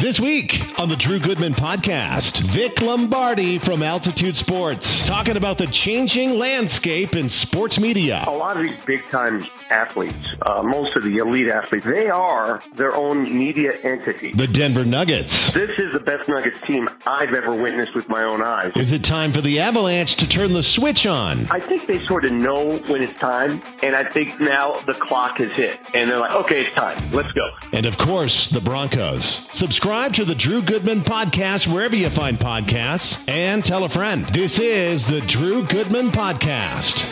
This week on the Drew Goodman podcast, Vic Lombardi from Altitude Sports talking about the changing landscape in sports media. A lot of these big time athletes, uh, most of the elite athletes, they are their own media entity. The Denver Nuggets. This is the best Nuggets team I've ever witnessed with my own eyes. Is it time for the Avalanche to turn the switch on? I think they sort of know when it's time, and I think now the clock has hit, and they're like, okay, it's time. Let's go. And of course, the Broncos. Subscribe to the Drew Goodman podcast wherever you find podcasts and tell a friend. This is the Drew Goodman Podcast.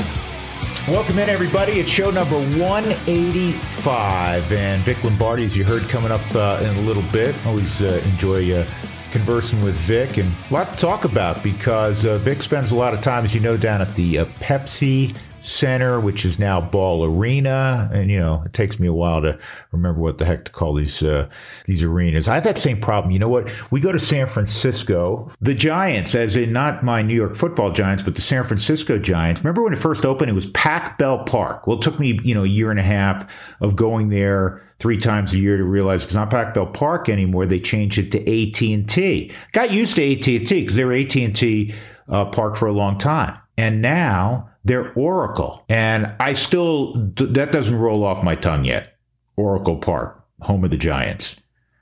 Welcome in, everybody. It's show number 185. And Vic Lombardi, as you heard, coming up uh, in a little bit. Always uh, enjoy uh, conversing with Vic and a lot to talk about because uh, Vic spends a lot of time, as you know, down at the uh, Pepsi Center, which is now Ball Arena, and you know it takes me a while to remember what the heck to call these uh, these arenas. I have that same problem. You know what? We go to San Francisco, the Giants, as in not my New York Football Giants, but the San Francisco Giants. Remember when it first opened? It was Pac Bell Park. Well, it took me you know a year and a half of going there three times a year to realize it's not Pac Bell Park anymore. They changed it to AT and T. Got used to AT and T because they were AT and T uh, Park for a long time, and now they're Oracle. And I still, that doesn't roll off my tongue yet. Oracle Park, home of the Giants.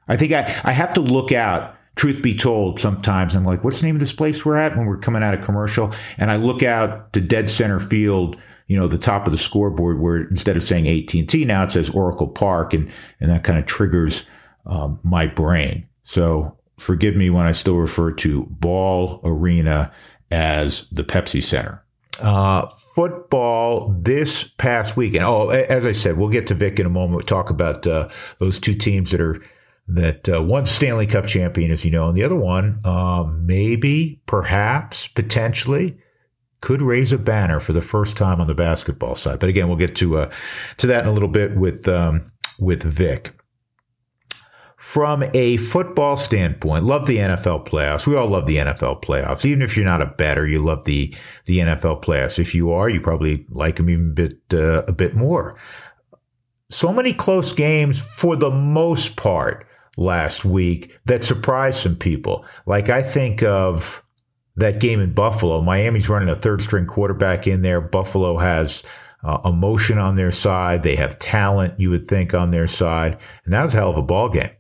I think I, I have to look out. Truth be told, sometimes I'm like, what's the name of this place we're at when we're coming out of commercial? And I look out to dead center field, you know, the top of the scoreboard where instead of saying AT&T, now it says Oracle Park. And, and that kind of triggers um, my brain. So forgive me when I still refer to Ball Arena as the Pepsi Center. Uh, football this past weekend. Oh, as I said, we'll get to Vic in a moment. We'll talk about uh, those two teams that are that uh, one Stanley Cup champion, as you know, and the other one, uh, maybe, perhaps, potentially, could raise a banner for the first time on the basketball side. But again, we'll get to uh, to that in a little bit with um, with Vic from a football standpoint, love the NFL playoffs. We all love the NFL playoffs. Even if you're not a bettor, you love the the NFL playoffs. If you are, you probably like them even a bit uh, a bit more. So many close games for the most part last week that surprised some people. Like I think of that game in Buffalo. Miami's running a third string quarterback in there. Buffalo has uh, emotion on their side. They have talent, you would think, on their side. And that was a hell of a ball game.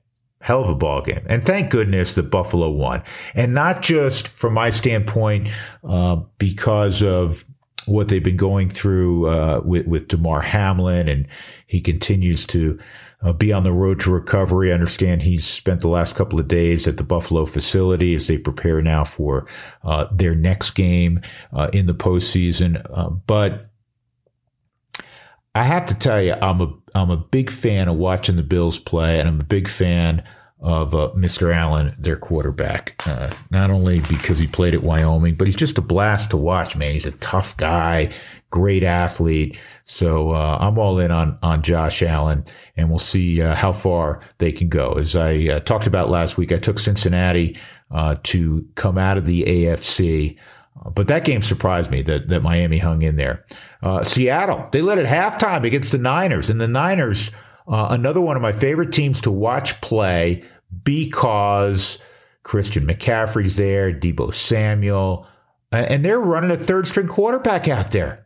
Hell of a ball game. And thank goodness that Buffalo won. And not just from my standpoint, uh, because of what they've been going through uh, with, with Damar Hamlin, and he continues to uh, be on the road to recovery. I understand he's spent the last couple of days at the Buffalo facility as they prepare now for uh, their next game uh, in the postseason. Uh, but I have to tell you, I'm a I'm a big fan of watching the Bills play, and I'm a big fan of uh, Mr. Allen, their quarterback. Uh, not only because he played at Wyoming, but he's just a blast to watch, man. He's a tough guy, great athlete. So uh, I'm all in on on Josh Allen, and we'll see uh, how far they can go. As I uh, talked about last week, I took Cincinnati uh, to come out of the AFC. But that game surprised me that, that Miami hung in there. Uh, Seattle, they led at halftime against the Niners, and the Niners, uh, another one of my favorite teams to watch play because Christian McCaffrey's there, Deebo Samuel, and they're running a third string quarterback out there.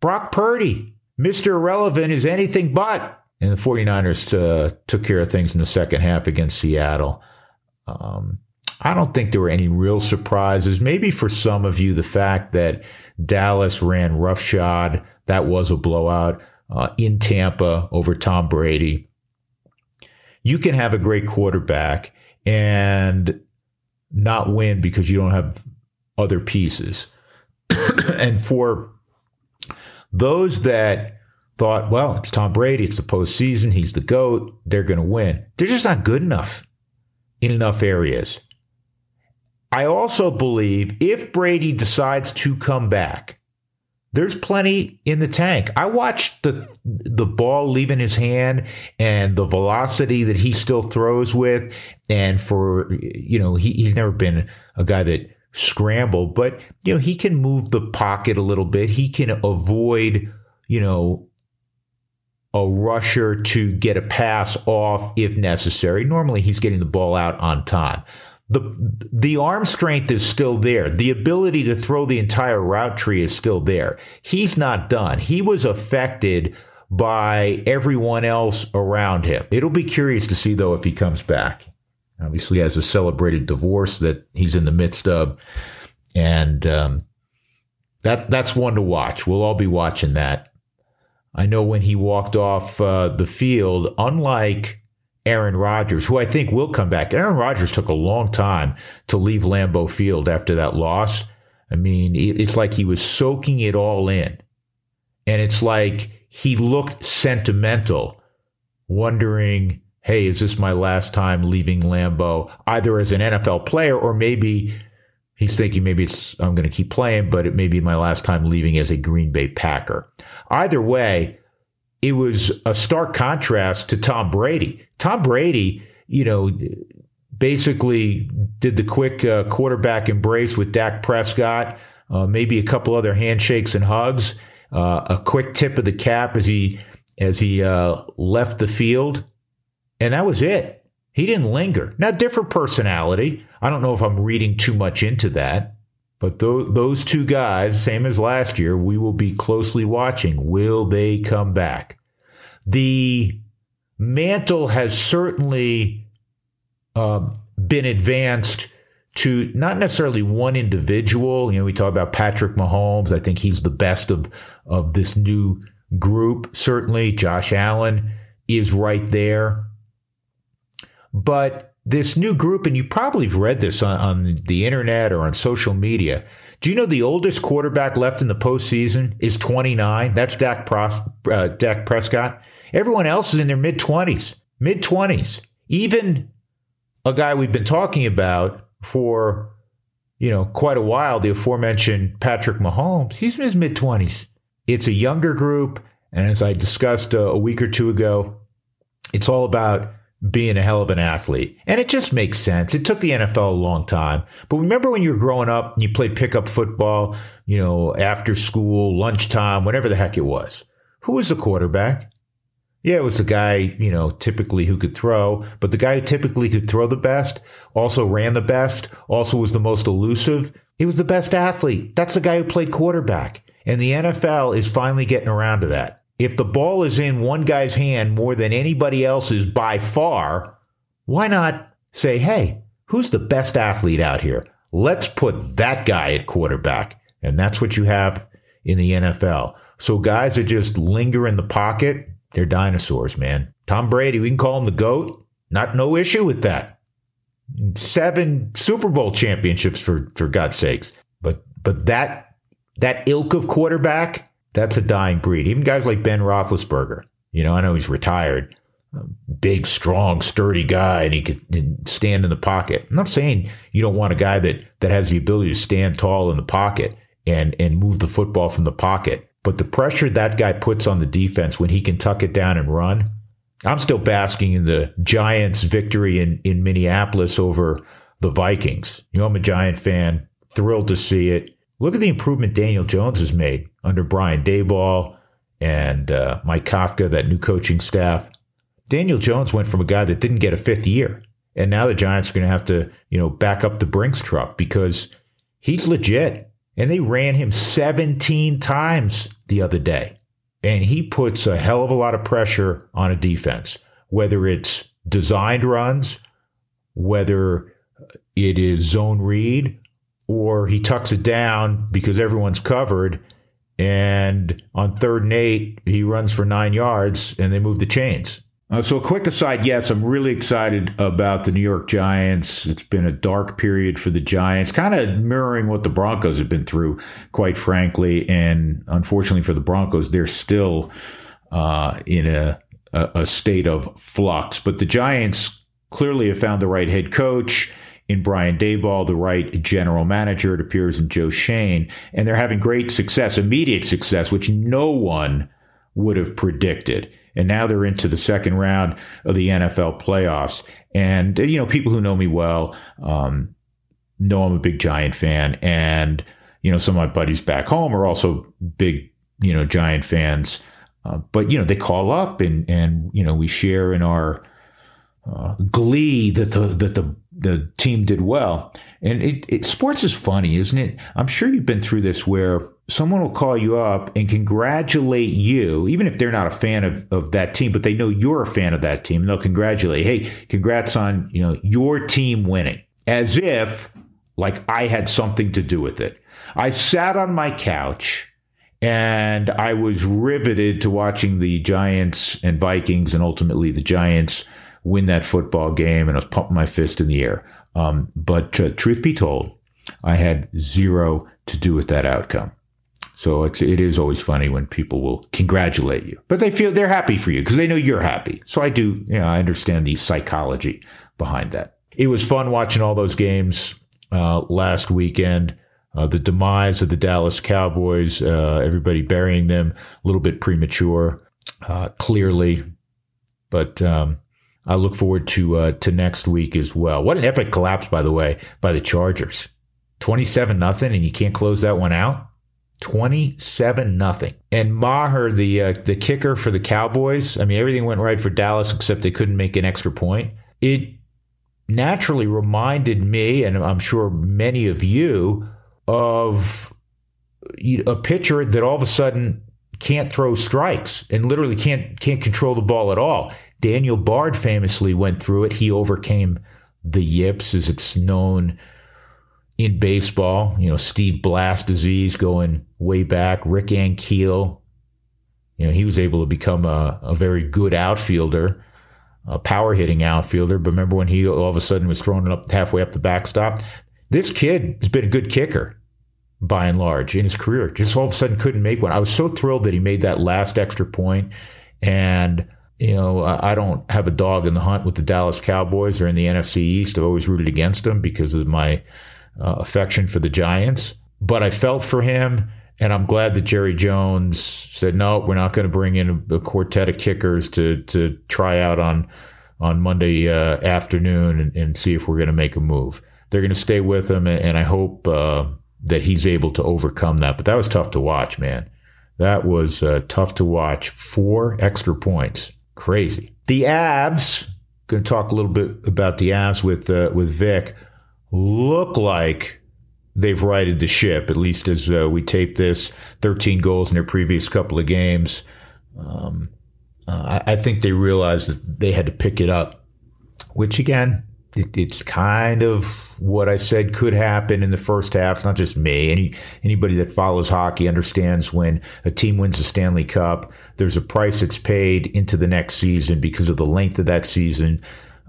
Brock Purdy, Mr. Irrelevant, is anything but. And the 49ers uh, took care of things in the second half against Seattle. Um, I don't think there were any real surprises. Maybe for some of you, the fact that Dallas ran roughshod, that was a blowout uh, in Tampa over Tom Brady. You can have a great quarterback and not win because you don't have other pieces. and for those that thought, well, it's Tom Brady, it's the postseason, he's the GOAT, they're going to win, they're just not good enough in enough areas. I also believe if Brady decides to come back, there's plenty in the tank. I watched the the ball leaving his hand and the velocity that he still throws with, and for you know he, he's never been a guy that scrambled, but you know he can move the pocket a little bit. He can avoid you know a rusher to get a pass off if necessary. Normally, he's getting the ball out on time. The, the arm strength is still there. The ability to throw the entire route tree is still there. He's not done. He was affected by everyone else around him. It'll be curious to see, though, if he comes back. Obviously, has a celebrated divorce that he's in the midst of. And um, that that's one to watch. We'll all be watching that. I know when he walked off uh, the field, unlike Aaron Rodgers, who I think will come back. Aaron Rodgers took a long time to leave Lambeau Field after that loss. I mean, it's like he was soaking it all in. And it's like he looked sentimental, wondering, hey, is this my last time leaving Lambeau, either as an NFL player or maybe he's thinking maybe it's I'm going to keep playing, but it may be my last time leaving as a Green Bay Packer. Either way, it was a stark contrast to Tom Brady. Tom Brady, you know, basically did the quick uh, quarterback embrace with Dak Prescott, uh, maybe a couple other handshakes and hugs, uh, a quick tip of the cap as he as he uh, left the field, and that was it. He didn't linger. Now, different personality. I don't know if I'm reading too much into that, but th- those two guys, same as last year, we will be closely watching. Will they come back? The mantle has certainly uh, been advanced to not necessarily one individual. You know, we talk about Patrick Mahomes. I think he's the best of of this new group. Certainly, Josh Allen is right there. But this new group, and you probably have read this on, on the internet or on social media. Do you know the oldest quarterback left in the postseason is 29? That's Dak, Pros, uh, Dak Prescott. Everyone else is in their mid 20s, mid 20s. Even a guy we've been talking about for you know quite a while, the aforementioned Patrick Mahomes, he's in his mid 20s. It's a younger group, and as I discussed a, a week or two ago, it's all about being a hell of an athlete. And it just makes sense. It took the NFL a long time. But remember when you were growing up and you played pickup football, you know, after school, lunchtime, whatever the heck it was? Who was the quarterback? Yeah, it was the guy, you know, typically who could throw, but the guy who typically could throw the best, also ran the best, also was the most elusive. He was the best athlete. That's the guy who played quarterback. And the NFL is finally getting around to that if the ball is in one guy's hand more than anybody else's by far, why not say, hey, who's the best athlete out here? Let's put that guy at quarterback. And that's what you have in the NFL. So guys that just linger in the pocket, they're dinosaurs, man. Tom Brady, we can call him the GOAT. Not no issue with that. Seven Super Bowl championships for for God's sakes. But but that that ilk of quarterback, that's a dying breed. Even guys like Ben Roethlisberger, you know, I know he's retired, big, strong, sturdy guy, and he could stand in the pocket. I'm not saying you don't want a guy that that has the ability to stand tall in the pocket and and move the football from the pocket, but the pressure that guy puts on the defense when he can tuck it down and run. I'm still basking in the Giants' victory in in Minneapolis over the Vikings. You know, I'm a Giant fan, thrilled to see it. Look at the improvement Daniel Jones has made under Brian Daboll and uh, Mike Kafka, that new coaching staff. Daniel Jones went from a guy that didn't get a fifth year, and now the Giants are going to have to, you know, back up the Brinks truck because he's legit. And they ran him 17 times the other day. And he puts a hell of a lot of pressure on a defense, whether it's designed runs, whether it is zone read, or he tucks it down because everyone's covered. And on third and eight, he runs for nine yards and they move the chains. Uh, so, a quick aside yes, I'm really excited about the New York Giants. It's been a dark period for the Giants, kind of mirroring what the Broncos have been through, quite frankly. And unfortunately for the Broncos, they're still uh, in a, a, a state of flux. But the Giants clearly have found the right head coach in Brian Daboll, the right general manager, it appears in Joe Schoen. and they're having great success, immediate success, which no one would have predicted. And now they're into the second round of the NFL playoffs. And, you know, people who know me well um, know I'm a big Giant fan. And, you know, some of my buddies back home are also big, you know, Giant fans. Uh, but you know, they call up and and you know we share in our uh, glee that the that the the team did well. And it, it, sports is funny, isn't it? I'm sure you've been through this where someone will call you up and congratulate you, even if they're not a fan of, of that team, but they know you're a fan of that team. And they'll congratulate, hey, congrats on you know your team winning, as if like I had something to do with it. I sat on my couch and I was riveted to watching the Giants and Vikings and ultimately the Giants win that football game, and I was pumping my fist in the air. Um, but truth be told, I had zero to do with that outcome. So it's, it is always funny when people will congratulate you, but they feel they're happy for you because they know you're happy. So I do, you know, I understand the psychology behind that. It was fun watching all those games uh, last weekend. Uh, the demise of the Dallas Cowboys, uh, everybody burying them a little bit premature, uh, clearly. But um, I look forward to uh, to next week as well. What an epic collapse, by the way, by the Chargers. 27 nothing, and you can't close that one out. 27 nothing. And Maher, the uh, the kicker for the Cowboys, I mean, everything went right for Dallas except they couldn't make an extra point. It naturally reminded me, and I'm sure many of you, of a pitcher that all of a sudden can't throw strikes and literally can't can't control the ball at all. Daniel Bard famously went through it. He overcame the yips, as it's known in baseball. You know, Steve Blass disease going way back. Rick Ankiel, you know, he was able to become a, a very good outfielder, a power hitting outfielder. But remember when he all of a sudden was thrown up halfway up the backstop? This kid has been a good kicker by and large in his career. Just all of a sudden couldn't make one. I was so thrilled that he made that last extra point and you know, I don't have a dog in the hunt with the Dallas Cowboys or in the NFC East. I've always rooted against them because of my uh, affection for the Giants. But I felt for him, and I'm glad that Jerry Jones said, "No, we're not going to bring in a, a, quartet of kickers to to try out on on Monday uh, afternoon and, and, see if we're going to make a move." They're going to stay with him, and, and I hope uh, that he's able to overcome that. But that was tough to watch, man. That was uh, tough to watch. Four extra points Crazy. The Avs, going to talk a little bit about the Avs with uh, with Vic, look like they've righted the ship, at least as uh, we tape this. 13 goals in their previous couple of games. Um, uh, I, I think they realized that they had to pick it up, which again, it, it's kind of what I said could happen in the first half. It's not just me. Any anybody that follows hockey understands when a team wins a Stanley Cup, there's a price that's paid into the next season because of the length of that season.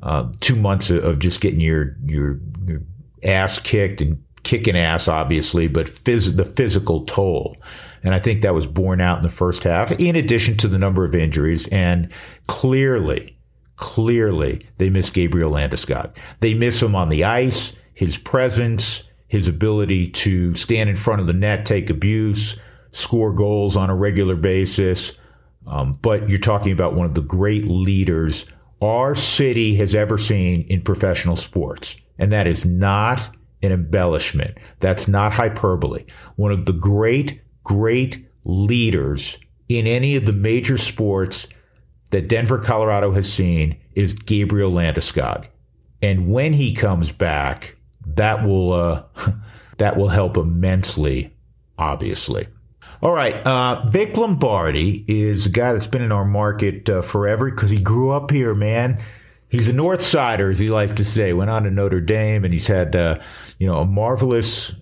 Uh, two months of just getting your your, your ass kicked and kicking ass, obviously, but phys- the physical toll. And I think that was borne out in the first half, in addition to the number of injuries. And clearly, clearly they miss Gabriel Landeskog. They miss him on the ice, his presence, his ability to stand in front of the net, take abuse, score goals on a regular basis. Um, but you're talking about one of the great leaders our city has ever seen in professional sports. And that is not an embellishment. That's not hyperbole. One of the great, great leaders in any of the major sports that Denver, Colorado has seen is Gabriel Landeskog. And when he comes back, that will uh, that will help immensely, obviously. All right, uh, Vic Lombardi is a guy that's been in our market uh, forever because he grew up here, man. He's a North Sider, as he likes to say. Went on to Notre Dame, and he's had uh, you know a marvelous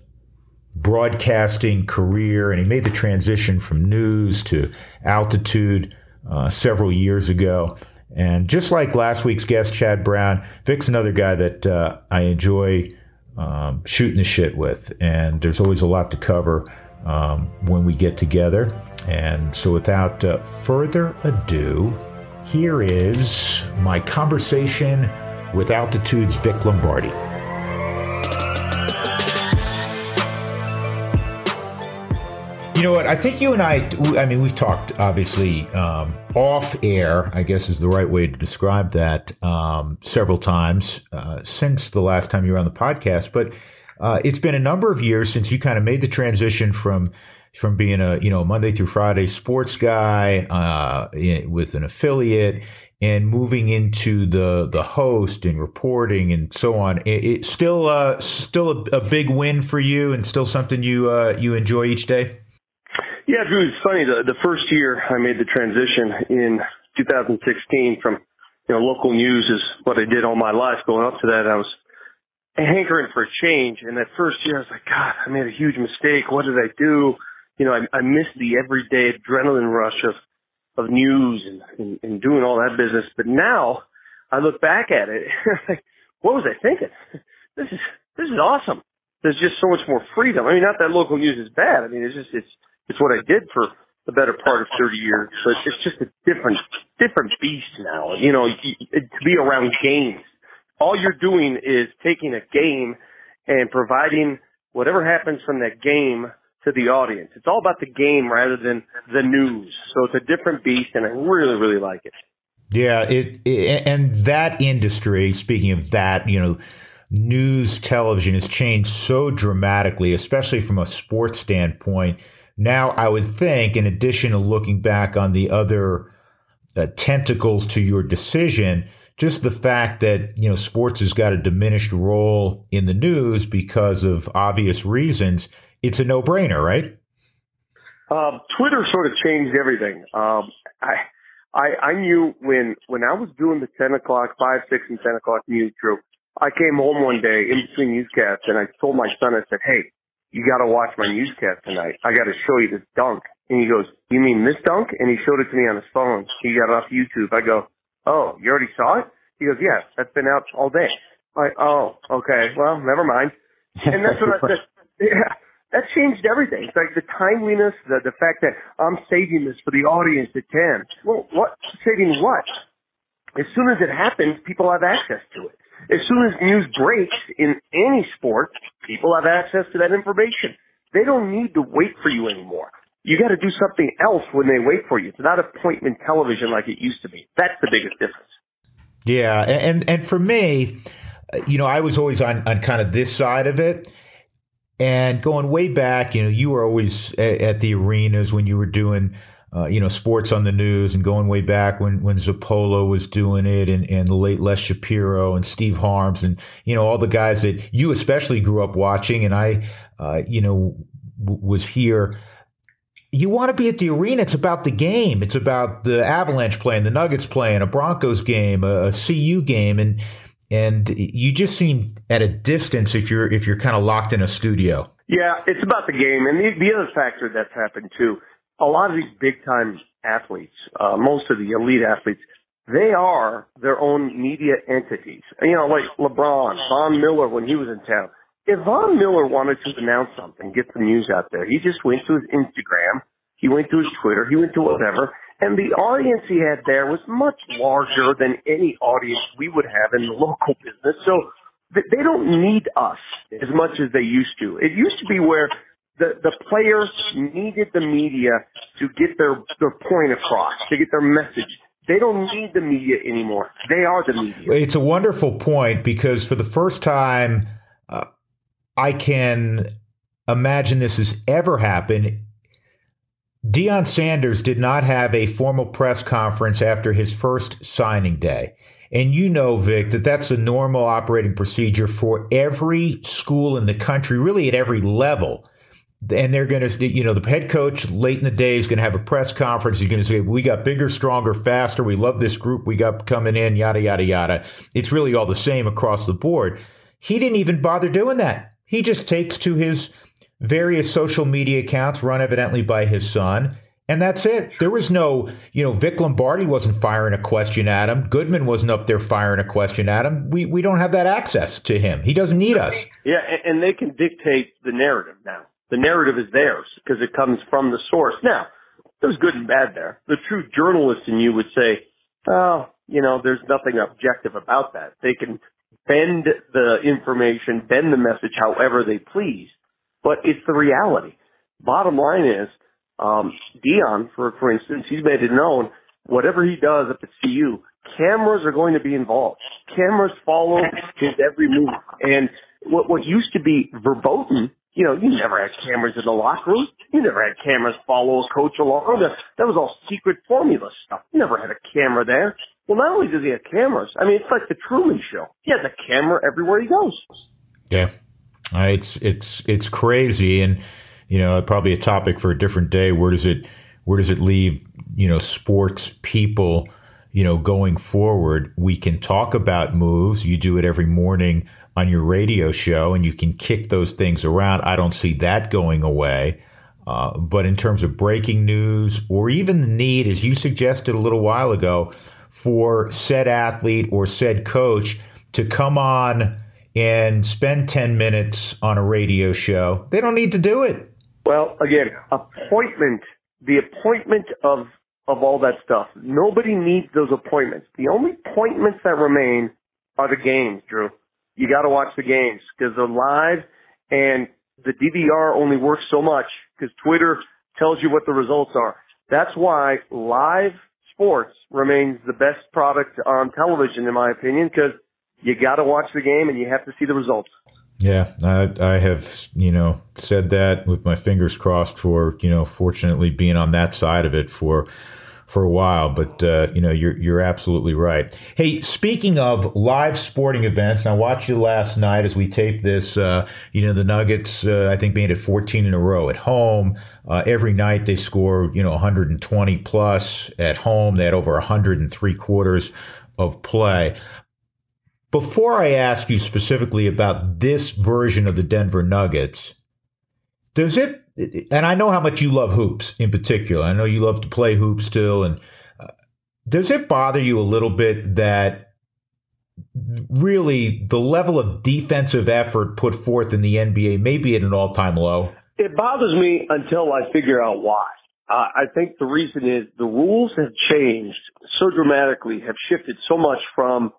broadcasting career, and he made the transition from news to altitude uh, several years ago. And just like last week's guest, Chad Brown, Vic's another guy that uh, I enjoy um, shooting the shit with. And there's always a lot to cover um, when we get together. And so, without uh, further ado, here is my conversation with Altitude's Vic Lombardi. You know what? I think you and I, I mean, we've talked obviously um, off air, I guess is the right way to describe that, um, several times uh, since the last time you were on the podcast. But uh, it's been a number of years since you kind of made the transition from from being a you know Monday through Friday sports guy uh, with an affiliate and moving into the the host and reporting and so on. It, it's still uh, still a, a, big win for you, and still something you uh, you enjoy each day. Yeah, Drew. It's funny. The the first year I made the transition in 2016 from you know local news is what I did all my life. Going up to that, I was hankering for a change. And that first year, I was like, God, I made a huge mistake. What did I do? You know, I, I missed the everyday adrenaline rush of of news and, and, and doing all that business. But now I look back at it, like, what was I thinking? This is this is awesome. There's just so much more freedom. I mean, not that local news is bad. I mean, it's just it's it's what I did for the better part of 30 years. But it's just a different different beast now. You know, to be around games. All you're doing is taking a game and providing whatever happens from that game to the audience. It's all about the game rather than the news. So it's a different beast, and I really, really like it. Yeah, it, it and that industry. Speaking of that, you know, news television has changed so dramatically, especially from a sports standpoint. Now, I would think, in addition to looking back on the other uh, tentacles to your decision, just the fact that you know sports has got a diminished role in the news because of obvious reasons it's a no brainer, right? Um, Twitter sort of changed everything. Um, I, I, I knew when, when I was doing the 10 o'clock, 5, 6, and 10 o'clock news crew, I came home one day in between newscasts and I told my son, I said, hey, you got to watch my newscast tonight. I got to show you this dunk. And he goes, you mean this dunk? And he showed it to me on his phone. He got it off YouTube. I go, oh, you already saw it? He goes, yes, that's been out all day. I, oh, okay. Well, never mind. And that's what I said. Yeah that changed everything. It's like the timeliness, the the fact that I'm saving this for the audience at ten. Well, what saving what? As soon as it happens, people have access to it. As soon as news breaks in any sport, people have access to that information. They don't need to wait for you anymore. You got to do something else when they wait for you. It's not appointment television like it used to be. That's the biggest difference. Yeah, and and for me, you know, I was always on on kind of this side of it and going way back, you know, you were always at, at the arenas when you were doing, uh, you know, sports on the news and going way back when, when Zappolo was doing it and, and the late Les Shapiro and Steve Harms and, you know, all the guys that you especially grew up watching. And I, uh, you know, w- was here. You want to be at the arena. It's about the game. It's about the Avalanche playing, the Nuggets playing, a Broncos game, a, a CU game. And, and you just seem at a distance if you're if you're kind of locked in a studio. Yeah, it's about the game, and the, the other factor that's happened too. A lot of these big time athletes, uh, most of the elite athletes, they are their own media entities. You know, like LeBron, Von Miller when he was in town. If Von Miller wanted to announce something, get the news out there, he just went to his Instagram, he went to his Twitter, he went to whatever, and the audience he had there was much larger than any audience we would have in the local business. So they don't need us as much as they used to. It used to be where the, the players needed the media to get their, their point across, to get their message. They don't need the media anymore. They are the media. It's a wonderful point because for the first time, uh, I can imagine this has ever happened Deion Sanders did not have a formal press conference after his first signing day. And you know, Vic, that that's a normal operating procedure for every school in the country, really at every level. And they're going to, you know, the head coach late in the day is going to have a press conference. He's going to say, We got bigger, stronger, faster. We love this group we got coming in, yada, yada, yada. It's really all the same across the board. He didn't even bother doing that. He just takes to his various social media accounts run evidently by his son. And that's it. There was no, you know, Vic Lombardi wasn't firing a question at him. Goodman wasn't up there firing a question at him. We we don't have that access to him. He doesn't need us. Yeah, and they can dictate the narrative now. The narrative is theirs because it comes from the source. Now, there's good and bad there. The true journalist in you would say, oh, you know, there's nothing objective about that. They can bend the information, bend the message however they please but it's the reality. Bottom line is, um, Deion, for for instance, he's made it known whatever he does at the CU, cameras are going to be involved. Cameras follow his every move, and what what used to be verboten You know, you never had cameras in the locker room. You never had cameras follow a coach along. That was all secret formula stuff. You never had a camera there. Well, not only does he have cameras, I mean, it's like the Truman Show. He has a camera everywhere he goes. Yeah, uh, it's it's it's crazy, and you know, probably a topic for a different day. Where does it where does it leave you know sports people? You know, going forward, we can talk about moves. You do it every morning on your radio show, and you can kick those things around. I don't see that going away. Uh, but in terms of breaking news, or even the need, as you suggested a little while ago, for said athlete or said coach to come on and spend 10 minutes on a radio show. They don't need to do it. Well, again, appointment, the appointment of of all that stuff. Nobody needs those appointments. The only appointments that remain are the games, Drew. You got to watch the games because they're live and the DVR only works so much because Twitter tells you what the results are. That's why live sports remains the best product on television, in my opinion, because you got to watch the game and you have to see the results. Yeah, I, I have, you know, said that with my fingers crossed for, you know, fortunately being on that side of it for for a while, but uh, you know you're you're absolutely right. Hey, speaking of live sporting events, I watched you last night as we taped this. Uh, you know the Nuggets, uh, I think, being at 14 in a row at home. Uh, every night they score, you know, 120 plus at home. They had over 103 quarters of play. Before I ask you specifically about this version of the Denver Nuggets, does it and I know how much you love hoops in particular. I know you love to play hoops still. And uh, does it bother you a little bit that really the level of defensive effort put forth in the NBA may be at an all time low? It bothers me until I figure out why. Uh, I think the reason is the rules have changed so dramatically, have shifted so much from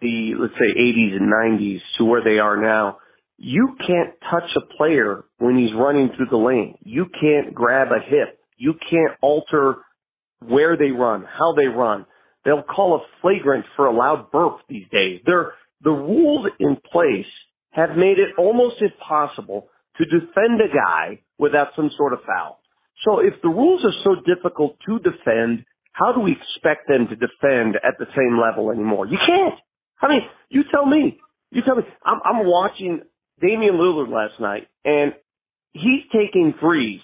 the, let's say, 80s and 90s to where they are now you can't touch a player when he's running through the lane. You can't grab a hip. You can't alter where they run, how they run. They'll call a flagrant for a loud burp these days. They're, the rules in place have made it almost impossible to defend a guy without some sort of foul. So if the rules are so difficult to defend, how do we expect them to defend at the same level anymore? You can't. I mean, you tell me. You tell me. I'm, I'm watching Damian Lillard last night, and he's taking threes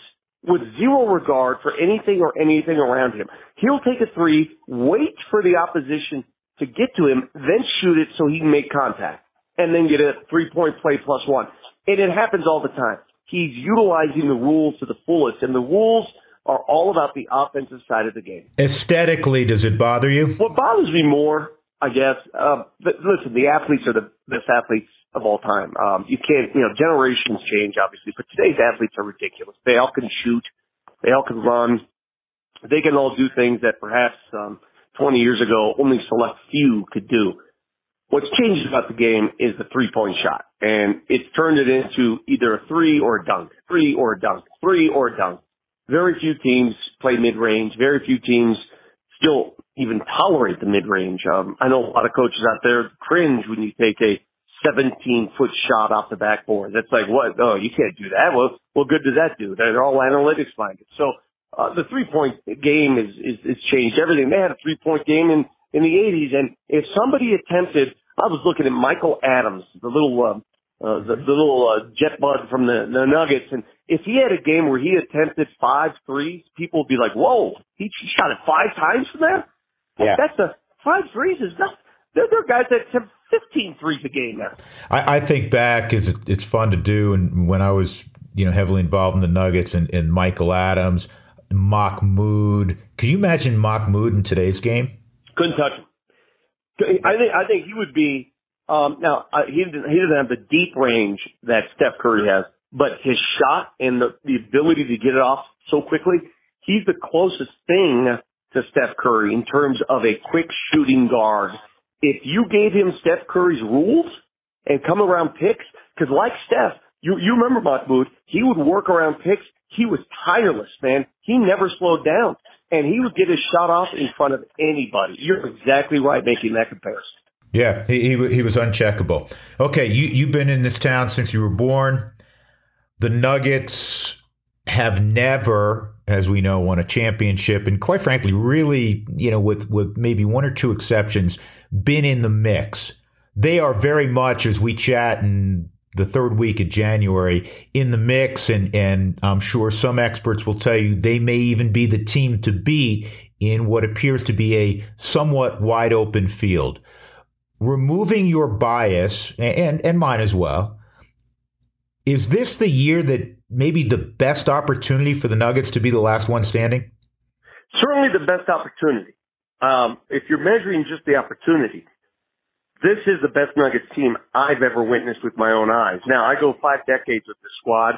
with zero regard for anything or anything around him. He'll take a three, wait for the opposition to get to him, then shoot it so he can make contact, and then get a three-point play plus one. And it happens all the time. He's utilizing the rules to the fullest, and the rules are all about the offensive side of the game. Aesthetically, does it bother you? What bothers me more, I guess, uh, listen, the athletes are the best athletes of all time. Um, you can't, you know, generations change obviously, but today's athletes are ridiculous. They all can shoot, they all can run, they can all do things that perhaps um, 20 years ago only select few could do. What's changed about the game is the three point shot, and it's turned it into either a three or a dunk, three or a dunk, three or a dunk. Very few teams play mid range. Very few teams still even tolerate the mid range. Um, I know a lot of coaches out there cringe when you take a 17 foot shot off the backboard. That's like, what? Oh, you can't do that. Well, what good does that do? They're all analytics minded. So, uh, the three point game is, is, is changed everything. They had a three point game in, in the 80s. And if somebody attempted, I was looking at Michael Adams, the little, uh, uh, the, the little uh, jet bud from the, the Nuggets, and if he had a game where he attempted five threes, people would be like, "Whoa, he, shot it five times from there." Yeah, that's a five threes is nothing. There, there are guys that attempt 15 threes a game there. I, I think back is it's fun to do, and when I was you know heavily involved in the Nuggets and, and Michael Adams, Mahmoud. Can you imagine Mahmoud in today's game? Couldn't touch him. I think I think he would be. Um, now uh, he doesn't, he doesn't have the deep range that Steph Curry has, but his shot and the the ability to get it off so quickly, he's the closest thing to Steph Curry in terms of a quick shooting guard if you gave him Steph Curry's rules and come around picks, because like Steph, you you remember Mahmoud, he would work around picks. He was tireless, man. He never slowed down, and he would get his shot off in front of anybody. You're exactly right making that comparison. Yeah, he he, he was uncheckable. Okay, you you've been in this town since you were born. the Nuggets have never, as we know, won a championship, and quite frankly, really, you know, with with maybe one or two exceptions, been in the mix. They are very much, as we chat in the third week of January, in the mix, and and I'm sure some experts will tell you they may even be the team to beat in what appears to be a somewhat wide open field. Removing your bias and and mine as well, is this the year that maybe the best opportunity for the Nuggets to be the last one standing? Certainly the best opportunity. Um, if you're measuring just the opportunity, this is the best Nuggets team I've ever witnessed with my own eyes. Now, I go five decades with the squad.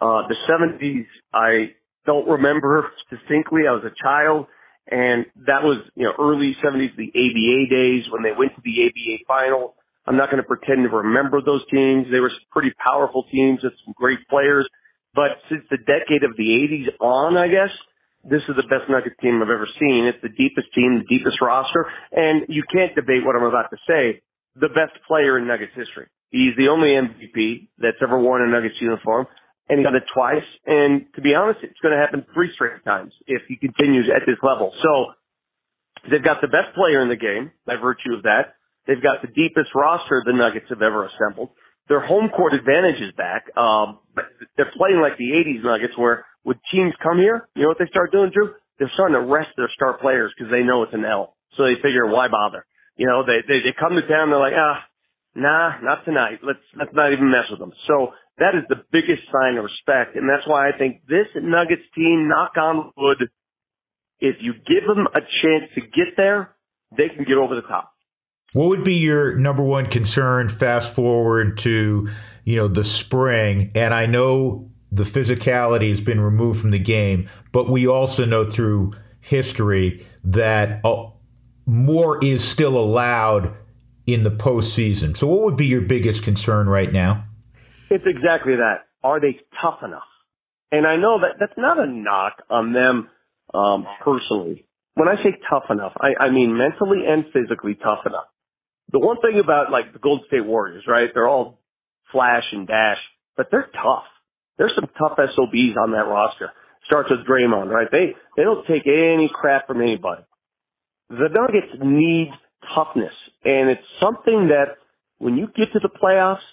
Uh, the 70s, I don't remember distinctly. I was a child, and that was, you know, early 70s, the ABA days when they went to the ABA final. I'm not going to pretend to remember those teams. They were pretty powerful teams with some great players. But since the decade of the 80s on, I guess, this is the best Nuggets team I've ever seen. It's the deepest team, the deepest roster, and you can't debate what I'm about to say. The best player in Nuggets history. He's the only MVP that's ever worn a Nuggets uniform, and he got it twice. And to be honest, it's going to happen three straight times if he continues at this level. So they've got the best player in the game by virtue of that. They've got the deepest roster the Nuggets have ever assembled their home court advantage is back. Um, they're playing like the 80s Nuggets where when teams come here, you know what they start doing, Drew? They're starting to rest their star players because they know it's an L. So they figure, why bother? You know, they, they, they come to town, they're like, ah, nah, not tonight. Let's, let's not even mess with them. So that is the biggest sign of respect. And that's why I think this Nuggets team, knock on wood, if you give them a chance to get there, they can get over the top. What would be your number one concern fast forward to, you know, the spring? And I know the physicality has been removed from the game, but we also know through history that uh, more is still allowed in the postseason. So, what would be your biggest concern right now? It's exactly that. Are they tough enough? And I know that that's not a knock on them um, personally. When I say tough enough, I, I mean mentally and physically tough enough the one thing about like the Golden State Warriors, right? They're all flash and dash, but they're tough. There's some tough SOBs on that roster. Starts with Draymond, right? They they don't take any crap from anybody. The Nuggets need toughness, and it's something that when you get to the playoffs,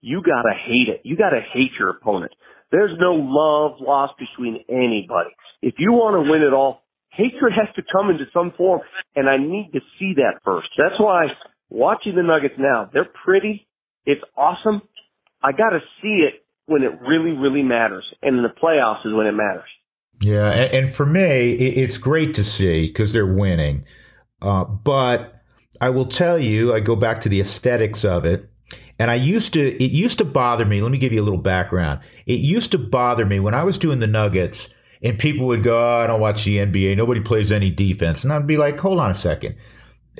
you gotta hate it. You gotta hate your opponent. There's no love lost between anybody. If you want to win it all, hatred has to come into some form, and I need to see that first. That's why watching the Nuggets now, they're pretty. It's awesome. I got to see it when it really, really matters. And in the playoffs is when it matters. Yeah. And, for me, it's great to see because they're winning. Uh, but I will tell you, I go back to the aesthetics of it. And I used to, it used to bother me. Let me give you a little background. It used to bother me when I was doing the Nuggets and people would go, oh, I don't watch the NBA. Nobody plays any defense. And I'd be like, hold on a second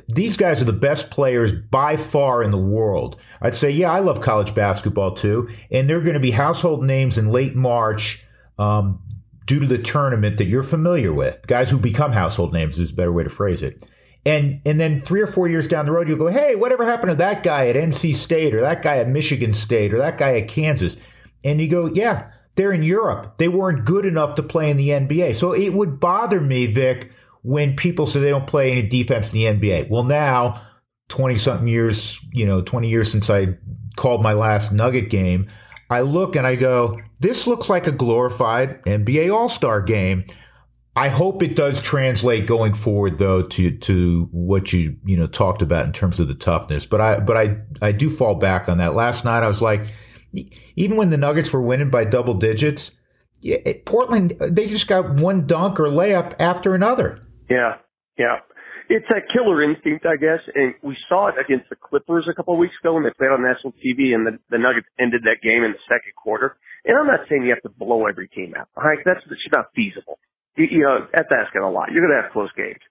these guys are the best players by far in the world. I'd say, yeah, I love college basketball too, and they're going to be household names in late March um, due to the tournament that you're familiar with. Guys who become household names is a better way to phrase it. And and then three or four years down the road, you'll go, hey, whatever happened to that guy at NC State or that guy at Michigan State or that guy at Kansas? And you go, yeah, they're in Europe. They weren't good enough to play in the NBA. So it would bother me, Vic when people say they don't play any defense in the NBA. Well, now, 20 something years, you know, 20 years since I called my last Nugget game, I look and I go, this looks like a glorified NBA All Star game. I hope it does translate going forward, though, to to what you you know talked about in terms of the toughness. But I but I I do fall back on that. Last night I was like, even when the Nuggets were winning by double digits, Portland they just got one dunk or layup after another. Yeah, yeah. It's that killer instinct, I guess, and we saw it against the Clippers a couple of weeks ago when they played on national TV, and the, the Nuggets ended that game in the second quarter. And I'm not saying you have to blow every team out. All right, that's it's not feasible. You, you know, that's asking a lot. You're going to have close games,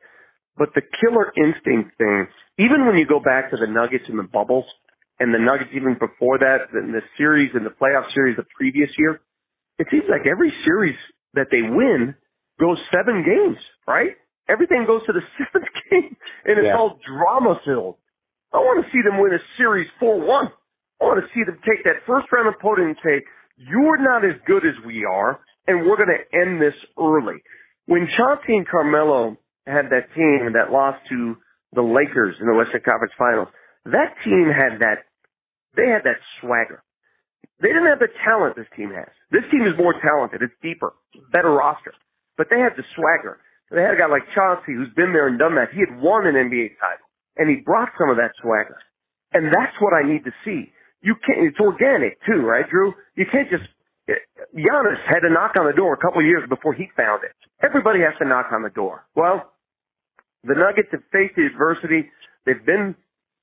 but the killer instinct thing, even when you go back to the Nuggets in the bubbles, and the Nuggets even before that, in the series in the playoff series the previous year, it seems like every series that they win goes seven games, right? Everything goes to the seventh game, and it's yeah. all drama filled. I want to see them win a series 4 1. I want to see them take that first round opponent and say, you're not as good as we are, and we're going to end this early. When Chauncey and Carmelo had that team that lost to the Lakers in the Western Conference Finals, that team had that, they had that swagger. They didn't have the talent this team has. This team is more talented. It's deeper, better roster. But they had the swagger. They had a guy like Chauncey who's been there and done that. He had won an NBA title and he brought some of that swagger. And that's what I need to see. You can't, it's organic too, right, Drew? You can't just, Giannis had to knock on the door a couple of years before he found it. Everybody has to knock on the door. Well, the Nuggets have faced the adversity. They've been,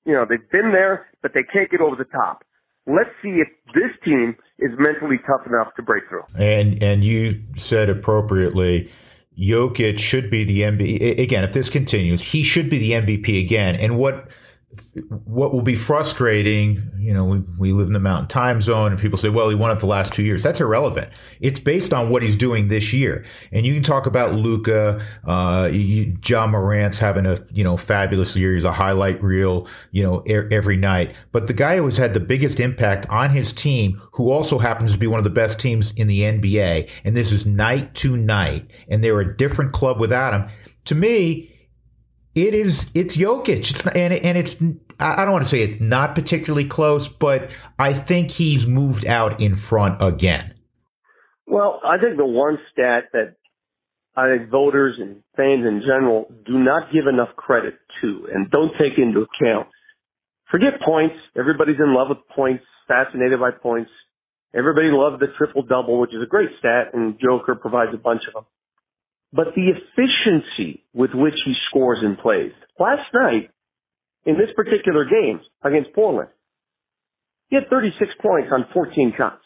you know, they've been there, but they can't get over the top. Let's see if this team is mentally tough enough to break through. And and you said appropriately, Jokic should be the MVP again. If this continues, he should be the MVP again. And what what will be frustrating, you know, we, we live in the mountain time zone and people say, well, he won it the last two years. That's irrelevant. It's based on what he's doing this year. And you can talk about Luka, uh, Ja Morant's having a, you know, fabulous year. He's a highlight reel, you know, er, every night. But the guy who has had the biggest impact on his team, who also happens to be one of the best teams in the NBA, and this is night to night, and they're a different club without him. To me, it is it's Jokic. It's not, and and it's I don't want to say it's not particularly close, but I think he's moved out in front again. Well, I think the one stat that I think voters and fans in general do not give enough credit to and don't take into account. Forget points. Everybody's in love with points, fascinated by points. Everybody loves the triple double, which is a great stat, and Joker provides a bunch of them but the efficiency with which he scores and plays. Last night, in this particular game against Portland, he had 36 points on 14 shots.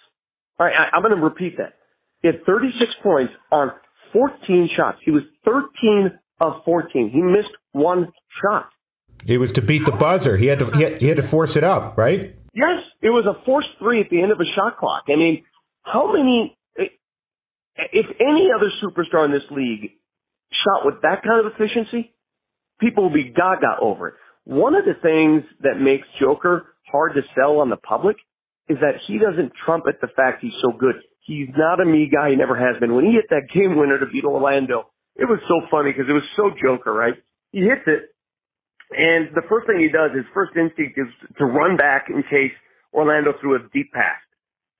All right, I, I'm going to repeat that. He had 36 points on 14 shots. He was 13 of 14. He missed one shot. It was to beat the buzzer. He had to he had, he had to force it up, right? Yes, it was a forced three at the end of a shot clock. I mean, how many if any other superstar in this league shot with that kind of efficiency, people will be gaga over it. One of the things that makes Joker hard to sell on the public is that he doesn't trumpet the fact he's so good. He's not a me guy. He never has been. When he hit that game winner to beat Orlando, it was so funny because it was so Joker, right? He hits it, and the first thing he does, his first instinct is to run back in case Orlando threw a deep pass.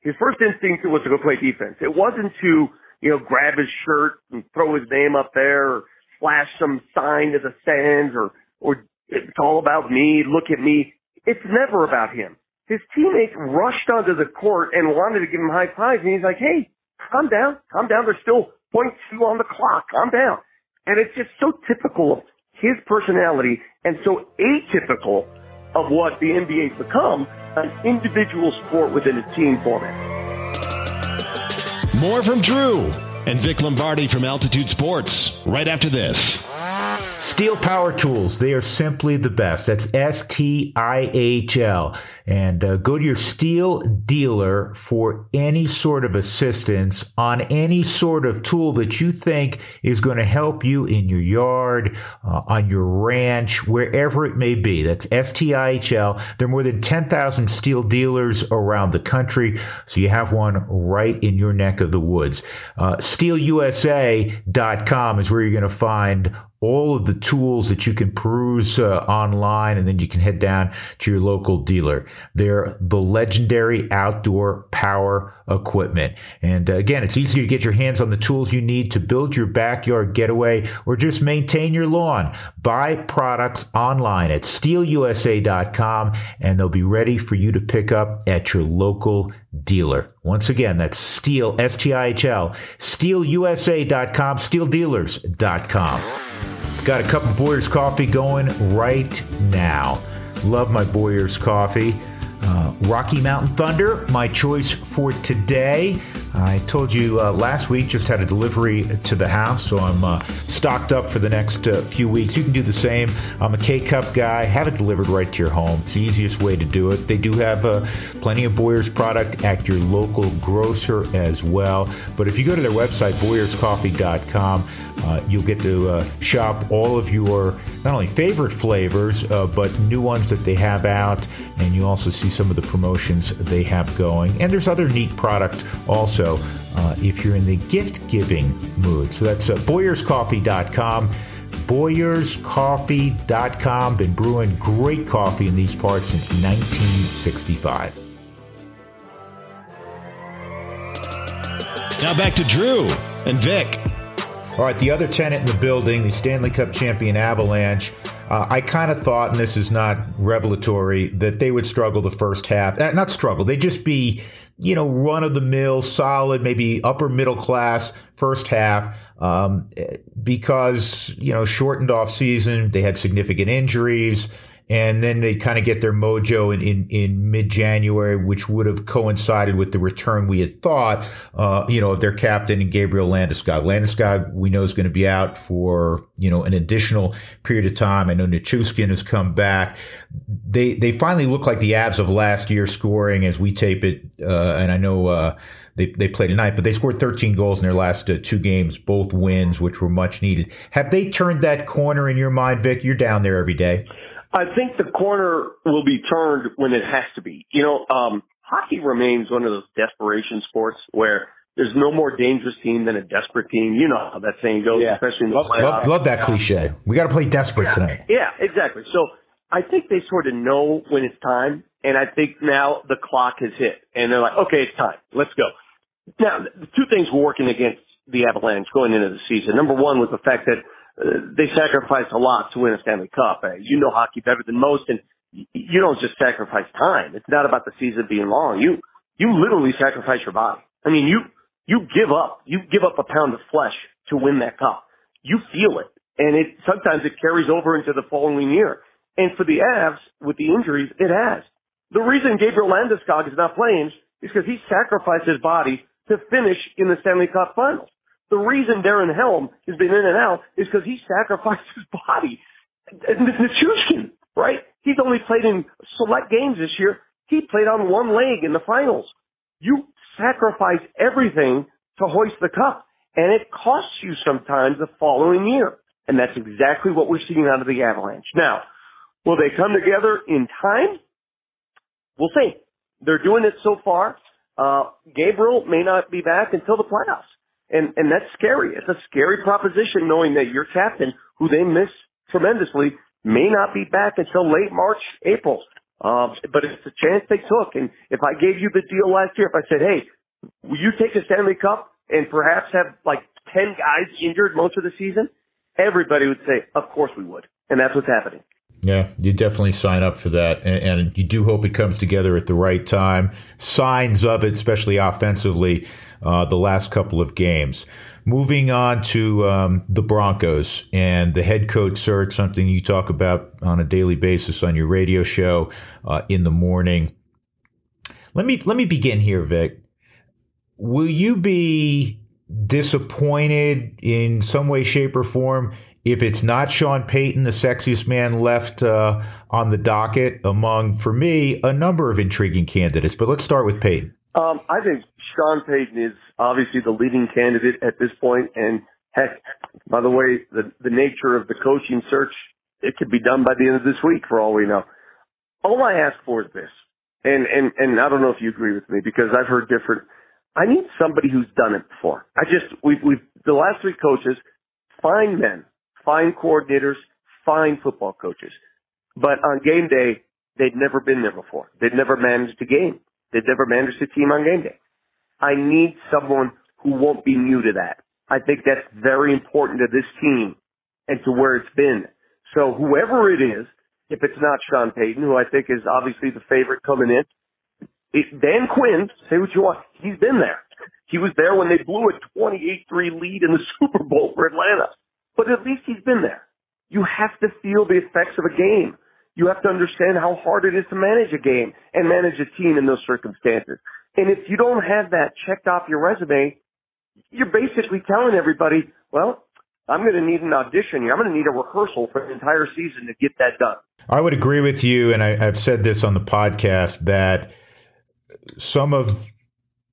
His first instinct was to go play defense. It wasn't to you know, grab his shirt and throw his name up there or flash some sign to the stands or, or it's all about me, look at me. It's never about him. His teammates rushed onto the court and wanted to give him high fives and he's like, hey, calm down, calm down. There's still point two on the clock. Calm down. And it's just so typical of his personality and so atypical of what the NBA's become, an individual sport within a team format. More from Drew and Vic Lombardi from Altitude Sports right after this. STIHL Power Tools, they are simply the best. That's S T I H L. And uh, go to your STIHL dealer for any sort of assistance on any sort of tool that you think is going to help you in your yard, uh, on your ranch, wherever it may be. That's S T I H L. There are more than 10,000 STIHL dealers around the country, so you have one right in your neck of the woods. Uh, STIHLUSA.com is where you're going to find all of the tools that you can peruse uh, online and then you can head down to your local dealer. They're the legendary outdoor power equipment. And uh, again, it's easy to get your hands on the tools you need to build your backyard getaway or just maintain your lawn. Buy products online at STIHLUSA.com and they'll be ready for you to pick up at your local dealer. Once again, that's STIHL, S-T-I-H-L, STIHLUSA.com, STIHLdealers.com. Got a cup of Boyer's coffee going right now. Love my Boyer's coffee. Uh, Rocky Mountain Thunder, my choice for today. I told you uh, last week just had a delivery to the house, so I'm uh, stocked up for the next uh, few weeks. You can do the same. I'm a K Cup guy. Have it delivered right to your home. It's the easiest way to do it. They do have uh, plenty of Boyer's product at your local grocer as well. But if you go to their website, boyerscoffee.com, uh, you'll get to uh, shop all of your not only favorite flavors, but new ones that they have out. And you also see some of the promotions they have going. And there's other neat product also uh, if you're in the gift giving mood. So that's uh, BoyersCoffee.com. BoyersCoffee.com. Been brewing great coffee in these parts since 1965. Now back to Drew and Vic. All right, the other tenant in the building, the Stanley Cup champion Avalanche. Uh, I kind of thought, and this is not revelatory, that they would struggle the first half. Uh, not struggle, they'd just be you know, run of the mill, solid, maybe upper middle class first half um, because, you know, shortened off season. They had significant injuries and then they kind of get their mojo in, in, in mid January, which would have coincided with the return we had thought, uh, you know, of their captain and Gabriel Landeskog. Landeskog, we know, is going to be out for you know an additional period of time. I know Nichushkin has come back. They they finally look like the Avs of last year, scoring as we tape it, uh, and I know. Uh, they, they played tonight, but they scored 13 goals in their last uh, two games, both wins, which were much needed. Have they turned that corner in your mind, Vic? You're down there every day. I think the corner will be turned when it has to be. You know, um, hockey remains one of those desperation sports where there's no more dangerous team than a desperate team. You know how that saying goes, yeah. especially in the love, playoffs. Love, love that cliche. We got to play desperate yeah. tonight. Yeah, exactly. So I think they sort of know when it's time, and I think now the clock has hit, and they're like, okay, it's time. Let's go. Now, two things were working against the Avalanche going into the season. Number one was the fact that they sacrificed a lot to win a Stanley Cup. Uh, you know hockey better than most, and you don't just sacrifice time. It's not about the season being long. You you literally sacrifice your body. I mean, you you give up you give up a pound of flesh to win that cup. You feel it, and it sometimes it carries over into the following year. And for the Avs, with the injuries, it has. The reason Gabriel Landeskog is not playing is because he sacrificed his body to finish in the Stanley Cup Finals. The reason Darren Helm has been in and out is because he sacrificed his body. Nichushkin, right? He's only played in select games this year. He played on one leg in the finals. You sacrifice everything to hoist the cup, and it costs you sometimes the following year. And that's exactly what we're seeing out of the Avalanche. Now, will they come together in time? We'll see. They're doing it so far. Uh, Gabriel may not be back until the playoffs. And, and that's scary. It's a scary proposition knowing that your captain, who they miss tremendously, may not be back until late March, April. Um, but it's a chance they took. And if I gave you the deal last year, if I said, hey, will you take the Stanley Cup and perhaps have like 10 guys injured most of the season? Everybody would say, of course we would. And that's what's happening. Yeah, you definitely sign up for that. And, and you do hope it comes together at the right time. Signs of it, especially offensively, uh, the last couple of games. Moving on to um, the Broncos and the head coach search, something you talk about on a daily basis on your radio show uh, in the morning. Let me let me begin here, Vic. Will you be disappointed in some way, shape, or form if it's not Sean Payton, the sexiest man left uh, on the docket among, for me, a number of intriguing candidates? But let's start with Payton. Um, I think Sean Payton is obviously the leading candidate at this point. point, and heck, by the way, the the nature of the coaching search it could be done by the end of this week for all we know. All I ask for is this, and and and I don't know if you agree with me because I've heard different. I need somebody who's done it before. I just we've we've the last three coaches, fine men, fine coordinators, fine football coaches, but on game day they'd never been there before. They'd never managed a game. They'd never managed a team on game day. I need someone who won't be new to that. I think that's very important to this team and to where it's been. So whoever it is, if it's not Sean Payton, who I think is obviously the favorite coming in, it, Dan Quinn, say what you want, he's been there. He was there when they blew a 28-3 lead in the Super Bowl for Atlanta. But at least he's been there. You have to feel the effects of a game. You have to understand how hard it is to manage a game and manage a team in those circumstances. And if you don't have that checked off your resume, you're basically telling everybody, well, I'm going to need an audition. Here. I'm going to need a rehearsal for the entire season to get that done. I would agree with you, and I, I've said this on the podcast that some of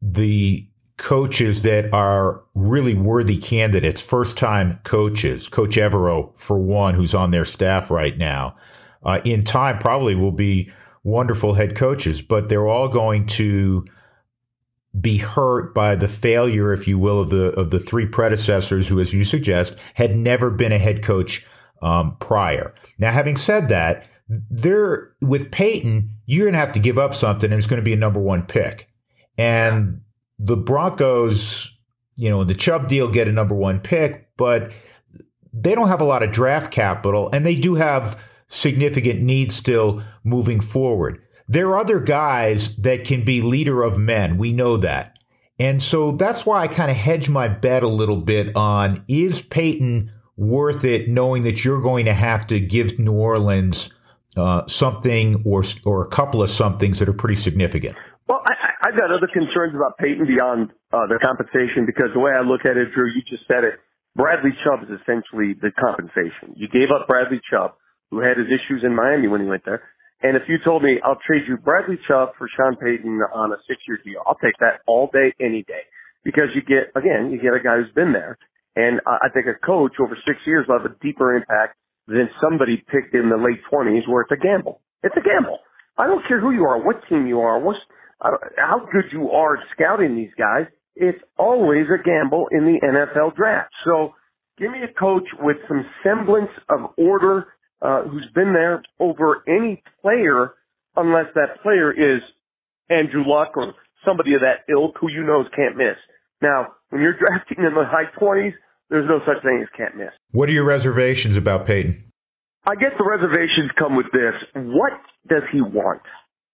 the coaches that are really worthy candidates, first time coaches, Coach Evero, for one, who's on their staff right now, uh, in time probably will be wonderful head coaches, but they're all going to be hurt by the failure, if you will, of the of the three predecessors who, as you suggest, had never been a head coach um, prior. Now, having said that, there with Payton, you're going to have to give up something, and it's going to be a number one pick. And the Broncos, you know, in the Chubb deal get a number one pick, but they don't have a lot of draft capital, and they do have significant needs still moving forward. There are other guys that can be leader of men. We know that. And so that's why I kind of hedge my bet a little bit on is Payton worth it knowing that you're going to have to give New Orleans uh, something or or a couple of somethings that are pretty significant? Well, I, I've got other concerns about Payton beyond uh, the compensation because the way I look at it, Drew, you just said it. Bradley Chubb is essentially the compensation. You gave up Bradley Chubb, who had his issues in Miami when he went there. And if you told me I'll trade you Bradley Chubb for Sean Payton on a six year deal, I'll take that all day, any day. Because you get, again, you get a guy who's been there. And I think a coach over six years will have a deeper impact than somebody picked in the late twenties where it's a gamble. It's a gamble. I don't care who you are, what team you are, what's, how good you are at scouting these guys. It's always a gamble in the NFL draft. So give me a coach with some semblance of order uh, who's been there over any player, unless that player is Andrew Luck or somebody of that ilk who you know can't miss. Now, when you're drafting in the high 20s, there's no such thing as can't miss. What are your reservations about Payton? I guess the reservations come with this. What does he want?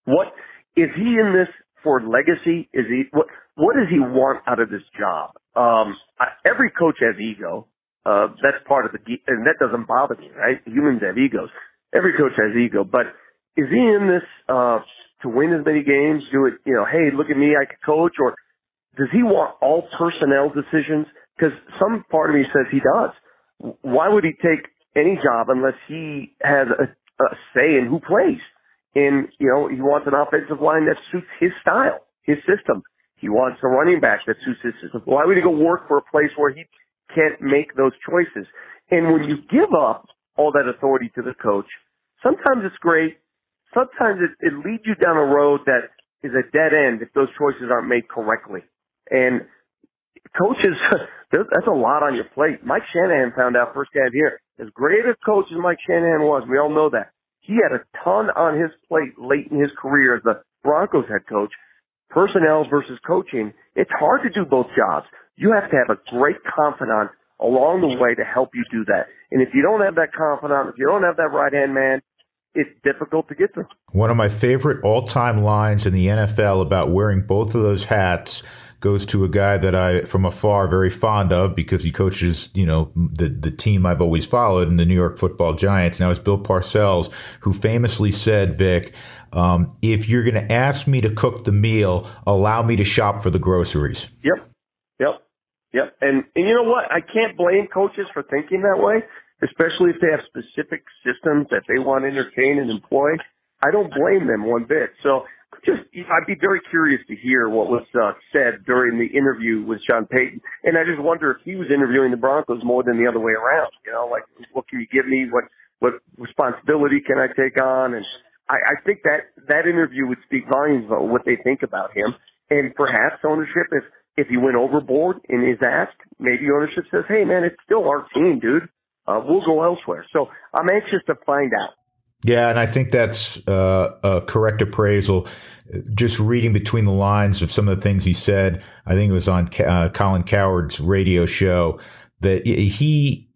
What is he in this for legacy? Is he what what does he want out of this job? Um, I, every coach has ego. Uh, that's part of the, and that doesn't bother me, right? Humans have egos. Every coach has ego, but is he in this, uh, to win as many games? Do it, you know, hey, look at me, I can coach, or does he want all personnel decisions? Because some part of me says he does. Why would he take any job unless he has a, a say in who plays? And, you know, he wants an offensive line that suits his style, his system. He wants a running back that suits his system. Why would he go work for a place where he can't make those choices. And when you give up all that authority to the coach, sometimes it's great. Sometimes it, it leads you down a road that is a dead end if those choices aren't made correctly. And coaches, that's a lot on your plate. Mike Shanahan found out firsthand here. As great a coach as Mike Shanahan was, we all know that. He had a ton on his plate late in his career as the Broncos head coach. Personnel versus coaching. It's hard to do both jobs. You have to have a great confidant along the way to help you do that. And if you don't have that confidant, if you don't have that right hand man, it's difficult to get through. One of my favorite all time lines in the NFL about wearing both of those hats goes to a guy that I, from afar, very fond of because he coaches, you know, the the team I've always followed in the New York Football Giants. Now it's Bill Parcells who famously said, "Vic, um, if you're going to ask me to cook the meal, allow me to shop for the groceries." Yep. Yep. Yep. And, and you know what? I can't blame coaches for thinking that way, especially if they have specific systems that they want to entertain and employ. I don't blame them one bit. So just, I'd be very curious to hear what was uh, said during the interview with Sean Payton. And I just wonder if he was interviewing the Broncos more than the other way around. You know, like, what can you give me? What, what responsibility can I take on? And I, I think that that interview would speak volumes about what they think about him. And perhaps ownership, if if he went overboard and is asked, maybe ownership says, "Hey, man, it's still our team, dude. Uh, we'll go elsewhere." So I'm anxious to find out. Yeah, and I think that's uh, a correct appraisal. Just reading between the lines of some of the things he said, I think it was on uh, Colin Cowherd's radio show that he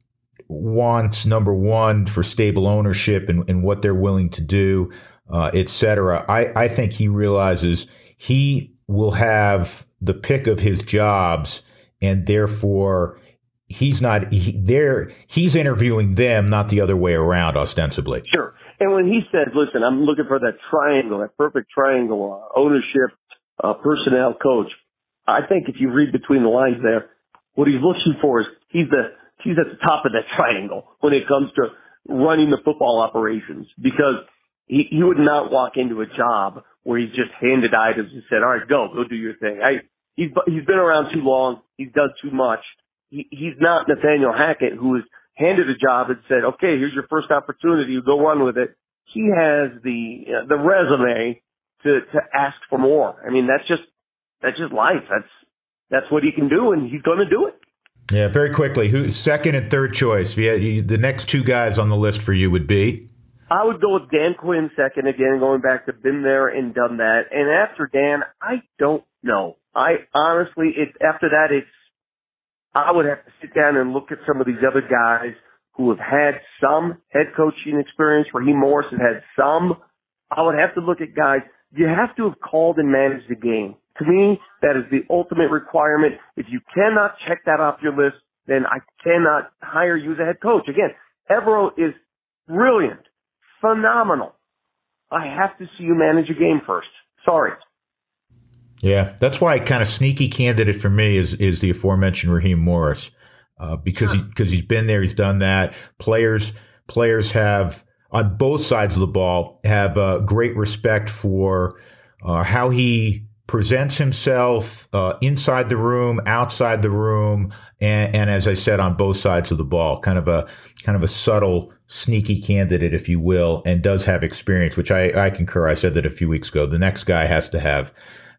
wants number one for stable ownership and, and what they're willing to do, uh, et cetera. I, I think he realizes he will have the pick of his jobs, and therefore he's not he, there. He's interviewing them, not the other way around, ostensibly. Sure. And when he says, "Listen, I'm looking for that triangle, that perfect triangle, uh, ownership, uh, personnel, coach," I think if you read between the lines there, what he's looking for is he's the he's at the top of that triangle when it comes to running the football operations because he, he would not walk into a job where he's just handed items and said, all right, go, go do your thing. I, he's, he's been around too long. He's done too much. He, he's not Nathaniel Hackett who was handed a job and said, okay, here's your first opportunity. You go run with it. He has the, uh, the resume to, to ask for more. I mean, that's just, that's just life. That's, that's what he can do and he's going to do it. Yeah, very quickly. Who second and third choice? Yeah, you, the next two guys on the list for you would be. I would go with Dan Quinn second again, going back to been there and done that. And after Dan, I don't know. I honestly, it's after that, it's I would have to sit down and look at some of these other guys who have had some head coaching experience. Raheem Morris has had some. I would have to look at guys. You have to have called and managed the game. To me, that is the ultimate requirement. If you cannot check that off your list, then I cannot hire you as a head coach. Again, Evero is brilliant, phenomenal. I have to see you manage a game first. Sorry. Yeah, that's why kind of sneaky candidate for me is is the aforementioned Raheem Morris, uh, because he because he's been there, he's done that. Players players have on both sides of the ball have uh, great respect for uh, how he presents himself uh, inside the room, outside the room, and, and, as I said, on both sides of the ball. Kind of a kind of a subtle, sneaky candidate, if you will, and does have experience, which I, I concur. I said that a few weeks ago. The next guy has to have.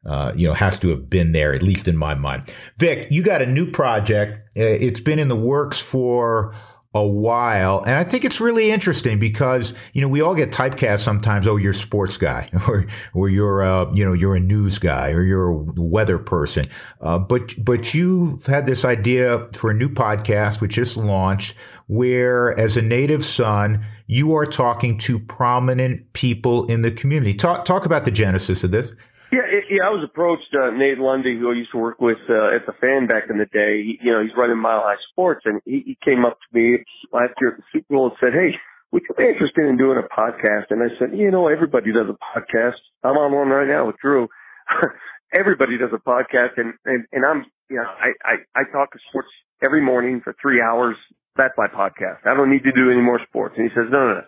Uh, you know, has to have been there, at least in my mind. Vic, you got a new project. Uh, it's been in the works for a while. And I think it's really interesting because, you know, we all get typecast sometimes. Oh, you're a sports guy or, or you're, a, you know, you're a news guy or you're a weather person. Uh, but, but you've had this idea for a new podcast, which just launched where as a native son, you are talking to prominent people in the community. Talk, talk about the genesis of this. Yeah, it, yeah. I was approached uh, Nate Lundy, who I used to work with uh, at the Fan back in the day. He, you know, he's running Mile High Sports, and he, he came up to me last year at the Super Bowl and said, "Hey, would you be interested in doing a podcast?" And I said, "You know, everybody does a podcast. I'm on one right now with Drew. everybody does a podcast, and and and I'm, you know, I I, I talk to sports every morning for three hours. That's my podcast. I don't need to do any more sports." And he says, "No, no, no,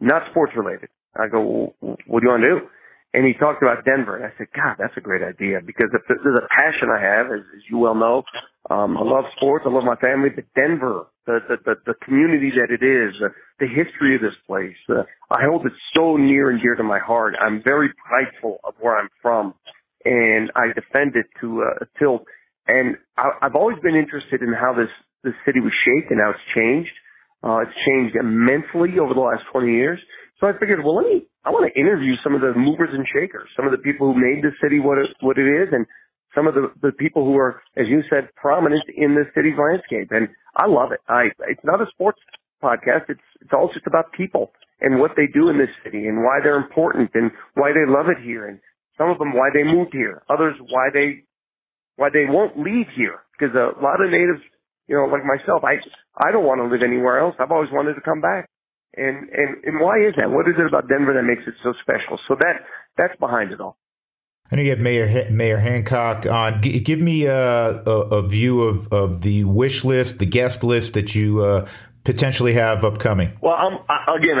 not sports related." I go, well, "What do you want to do?" And he talked about Denver, and I said, God, that's a great idea because if there's a passion I have, as, as you well know, um, I love sports, I love my family, but Denver, the the the, the community that it is, the, the history of this place, uh, I hold it so near and dear to my heart. I'm very prideful of where I'm from, and I defend it to uh, a tilt. And I, I've always been interested in how this this city was shaped and how it's changed. Uh, it's changed immensely over the last 20 years. So I figured, well, let me, I want to interview some of the movers and shakers, some of the people who made the city what it, what it is, and some of the, the people who are, as you said, prominent in the city's landscape. And I love it. I, it's not a sports podcast. It's, it's all just about people and what they do in this city and why they're important and why they love it here. And some of them why they moved here. Others why they, why they won't leave here. Because a lot of natives, you know, like myself, I, I don't want to live anywhere else. I've always wanted to come back. And, and, and why is that? What is it about Denver that makes it so special? So that, that's behind it all. I know you have Mayor Mayor Hancock on. G- give me a, a, a, view of, of the wish list, the guest list that you uh, potentially have upcoming. Well, I'm, I, again,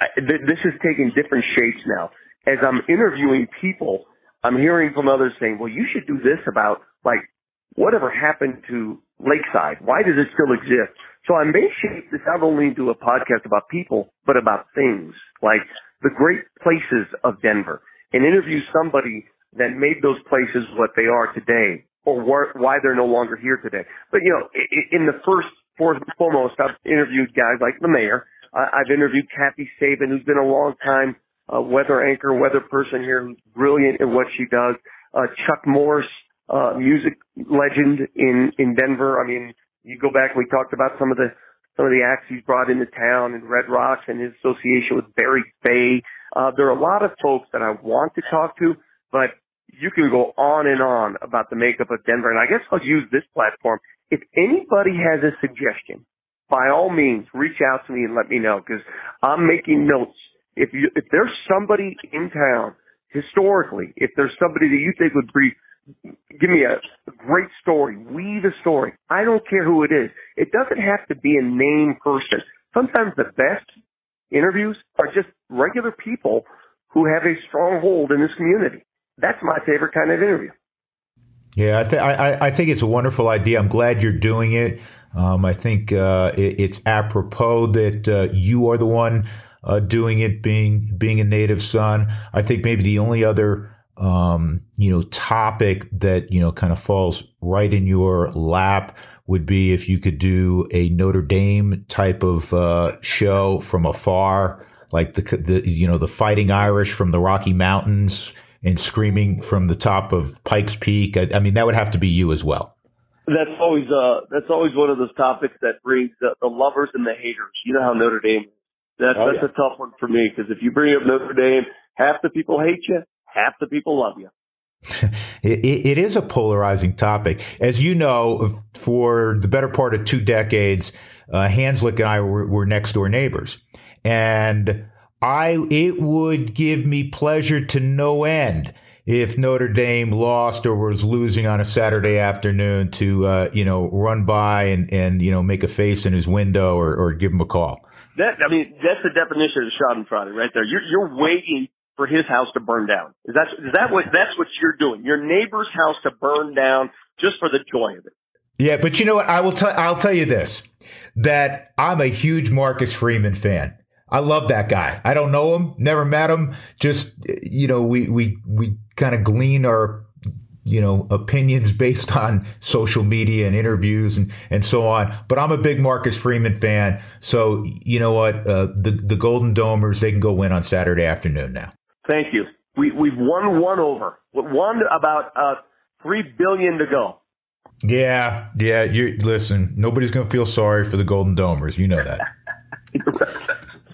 I, this is taking different shapes now. As I'm interviewing people, I'm hearing from others saying, "Well, you should do this about like whatever happened to Lakeside. Why does it still exist?" So I may shape this not only into a podcast about people, but about things like the great places of Denver and interview somebody that made those places what they are today or why they're no longer here today. But you know, in the first foremost, I've interviewed guys like the mayor. I've interviewed Kathy Sabine, who's been a long time uh, weather anchor, weather person here, who's brilliant at what she does. Uh, Chuck Morris, uh, music legend in in Denver. I mean, you go back, we talked about some of the some of the acts he's brought into town and Red Rocks and his association with Barry Fey. Uh, there are a lot of folks that I want to talk to, but you can go on and on about the makeup of Denver. And I guess I'll use this platform. If anybody has a suggestion, by all means, reach out to me and let me know because I'm making notes if you if there's somebody in town historically, if there's somebody that you think would be give me a, great story, weave a story. I don't care who it is. It doesn't have to be a name person. Sometimes the best interviews are just regular people who have a strong hold in this community. That's my favorite kind of interview. Yeah, I, th- I, I think it's a wonderful idea. I'm glad you're doing it. Um, I think uh, it, it's apropos that uh, you are the one uh, doing it, being being a native son. I think maybe the only other um, you know topic that you know kind of falls right in your lap would be if you could do a Notre Dame type of uh, show from afar, like the the you know the Fighting Irish from the Rocky Mountains and screaming from the top of Pikes Peak. I, I mean, that would have to be you as well. That's always uh that's always one of those topics that brings the, the lovers and the haters. You know how Notre Dame that's oh, that's yeah. a tough one for me because if you bring up Notre Dame, half the people hate you, half the people love you. it, it is a polarizing topic. As you know, for the better part of two decades, uh, Hanzlik and I were, were next door neighbors. And I, it would give me pleasure to no end if Notre Dame lost or was losing on a Saturday afternoon to, uh, you know, run by and, and, you know, make a face in his window or, or give him a call. That I mean, that's the definition of a Schadenfreude right there. You're you're waiting for his house to burn down. Is that is that what that's what you're doing? Your neighbor's house to burn down just for the joy of it. Yeah, but you know what? I will tell I'll tell you this that I'm a huge Marcus Freeman fan. I love that guy. I don't know him, never met him. Just you know, we we we kind of glean our you know, opinions based on social media and interviews and, and so on. But I'm a big Marcus Freeman fan. So, you know what? Uh, the, the Golden Domers, they can go win on Saturday afternoon now. Thank you. We, we've won one over. One about uh, three billion to go. Yeah, yeah. You listen. Nobody's going to feel sorry for the Golden Domers. You know that.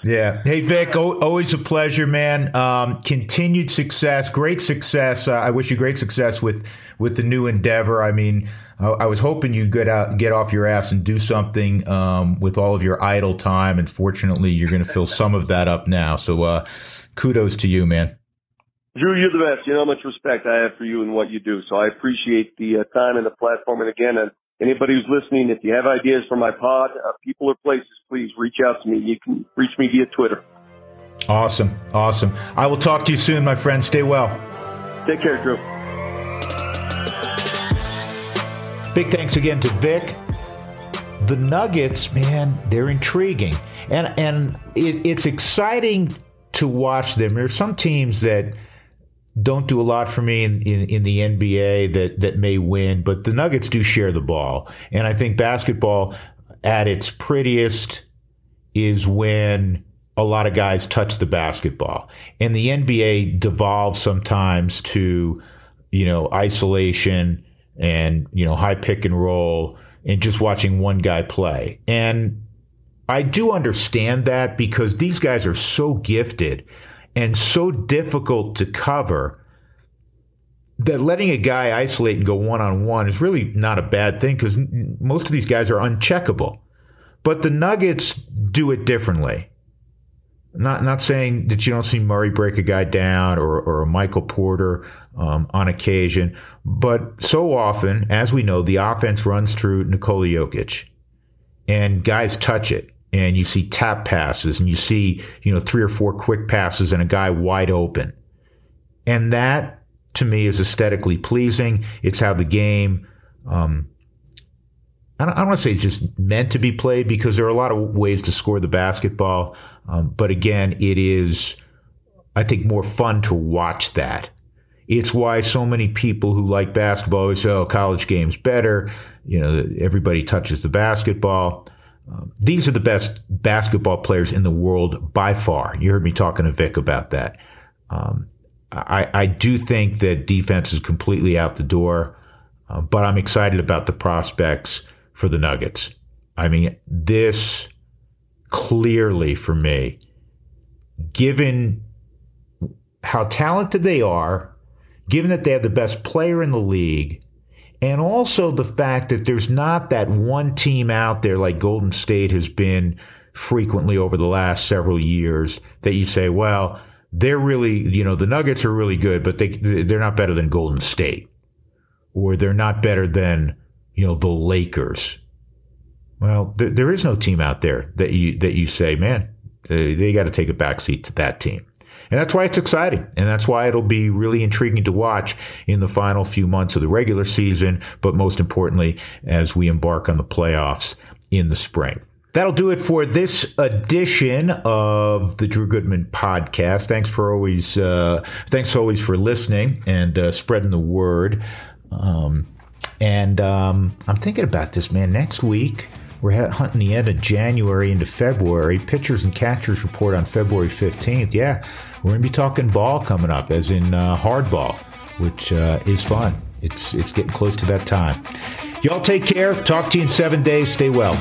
Yeah. Hey, Vic, always a pleasure, man. Um, continued success, great success. Uh, I wish you great success with with the new endeavor. I mean, I, I was hoping you'd get out, get off your ass and do something um, with all of your idle time, and fortunately, you're going to fill some of that up now. So, uh, kudos to you, man. Drew, you're the best. You know how much respect I have for you and what you do. So I appreciate the uh, time and the platform. And again, and anybody who's listening, if you have ideas for my pod, uh, people or places, please reach out to me. You can reach me via Twitter. Awesome. Awesome. I will talk to you soon, my friend. Stay well. Take care, Drew. Big thanks again to Vic. The Nuggets, man, they're intriguing. And and it, it's exciting to watch them. There are some teams that don't do a lot for me in, in, in, the NBA that, that may win, but the Nuggets do share the ball. And I think basketball at its prettiest is when a lot of guys touch the basketball. And the NBA devolves sometimes to, you know, isolation and, you know, high pick and roll and just watching one guy play. And I do understand that because these guys are so gifted and so difficult to cover that letting a guy isolate and go one on one is really not a bad thing because most of these guys are uncheckable. But the Nuggets do it differently. Not not saying that you don't see Murray break a guy down or, or a Michael Porter um, on occasion, but so often, as we know, the offense runs through Nikola Jokic, and guys touch it and you see tap passes and you see, you know, three or four quick passes and a guy wide open. And that to me is aesthetically pleasing. It's how the game, um, I don't, I don't want to say it's just meant to be played because there are a lot of ways to score the basketball. Um, but again, it is, I think, more fun to watch that. It's why so many people who like basketball always say, oh, college game's better. You know, everybody touches the basketball. Um, these are the best basketball players in the world by far. You heard me talking to Vic about that. Um, I, I, do think that defense is completely out the door, uh, but I'm excited about the prospects for the Nuggets. I mean, this clearly for me, given how talented they are, given that they have the best player in the league, and also the fact that there's not that one team out there like Golden State has been frequently over the last several years that you say, well, they're really, you know, the Nuggets are really good, but they they're not better than Golden State, or they're not better than you know the Lakers. Well, there, there is no team out there that you that you say, man, uh, they got to take a backseat to that team. And that's why it's exciting. And that's why it'll be really intriguing to watch in the final few months of the regular season, but most importantly, as we embark on the playoffs in the spring. That'll do it for this edition of the Drew Goodman podcast. Thanks for always, uh, thanks always for listening and uh, spreading the word. Um, and um, I'm thinking about this, man. Next week, we're hunting the end of January into February. Pitchers and catchers report on February 15th. Yeah, we're going to be talking ball coming up, as in uh, hardball, which uh, is fun. It's, it's getting close to that time. Y'all take care. Talk to you in seven days. Stay well.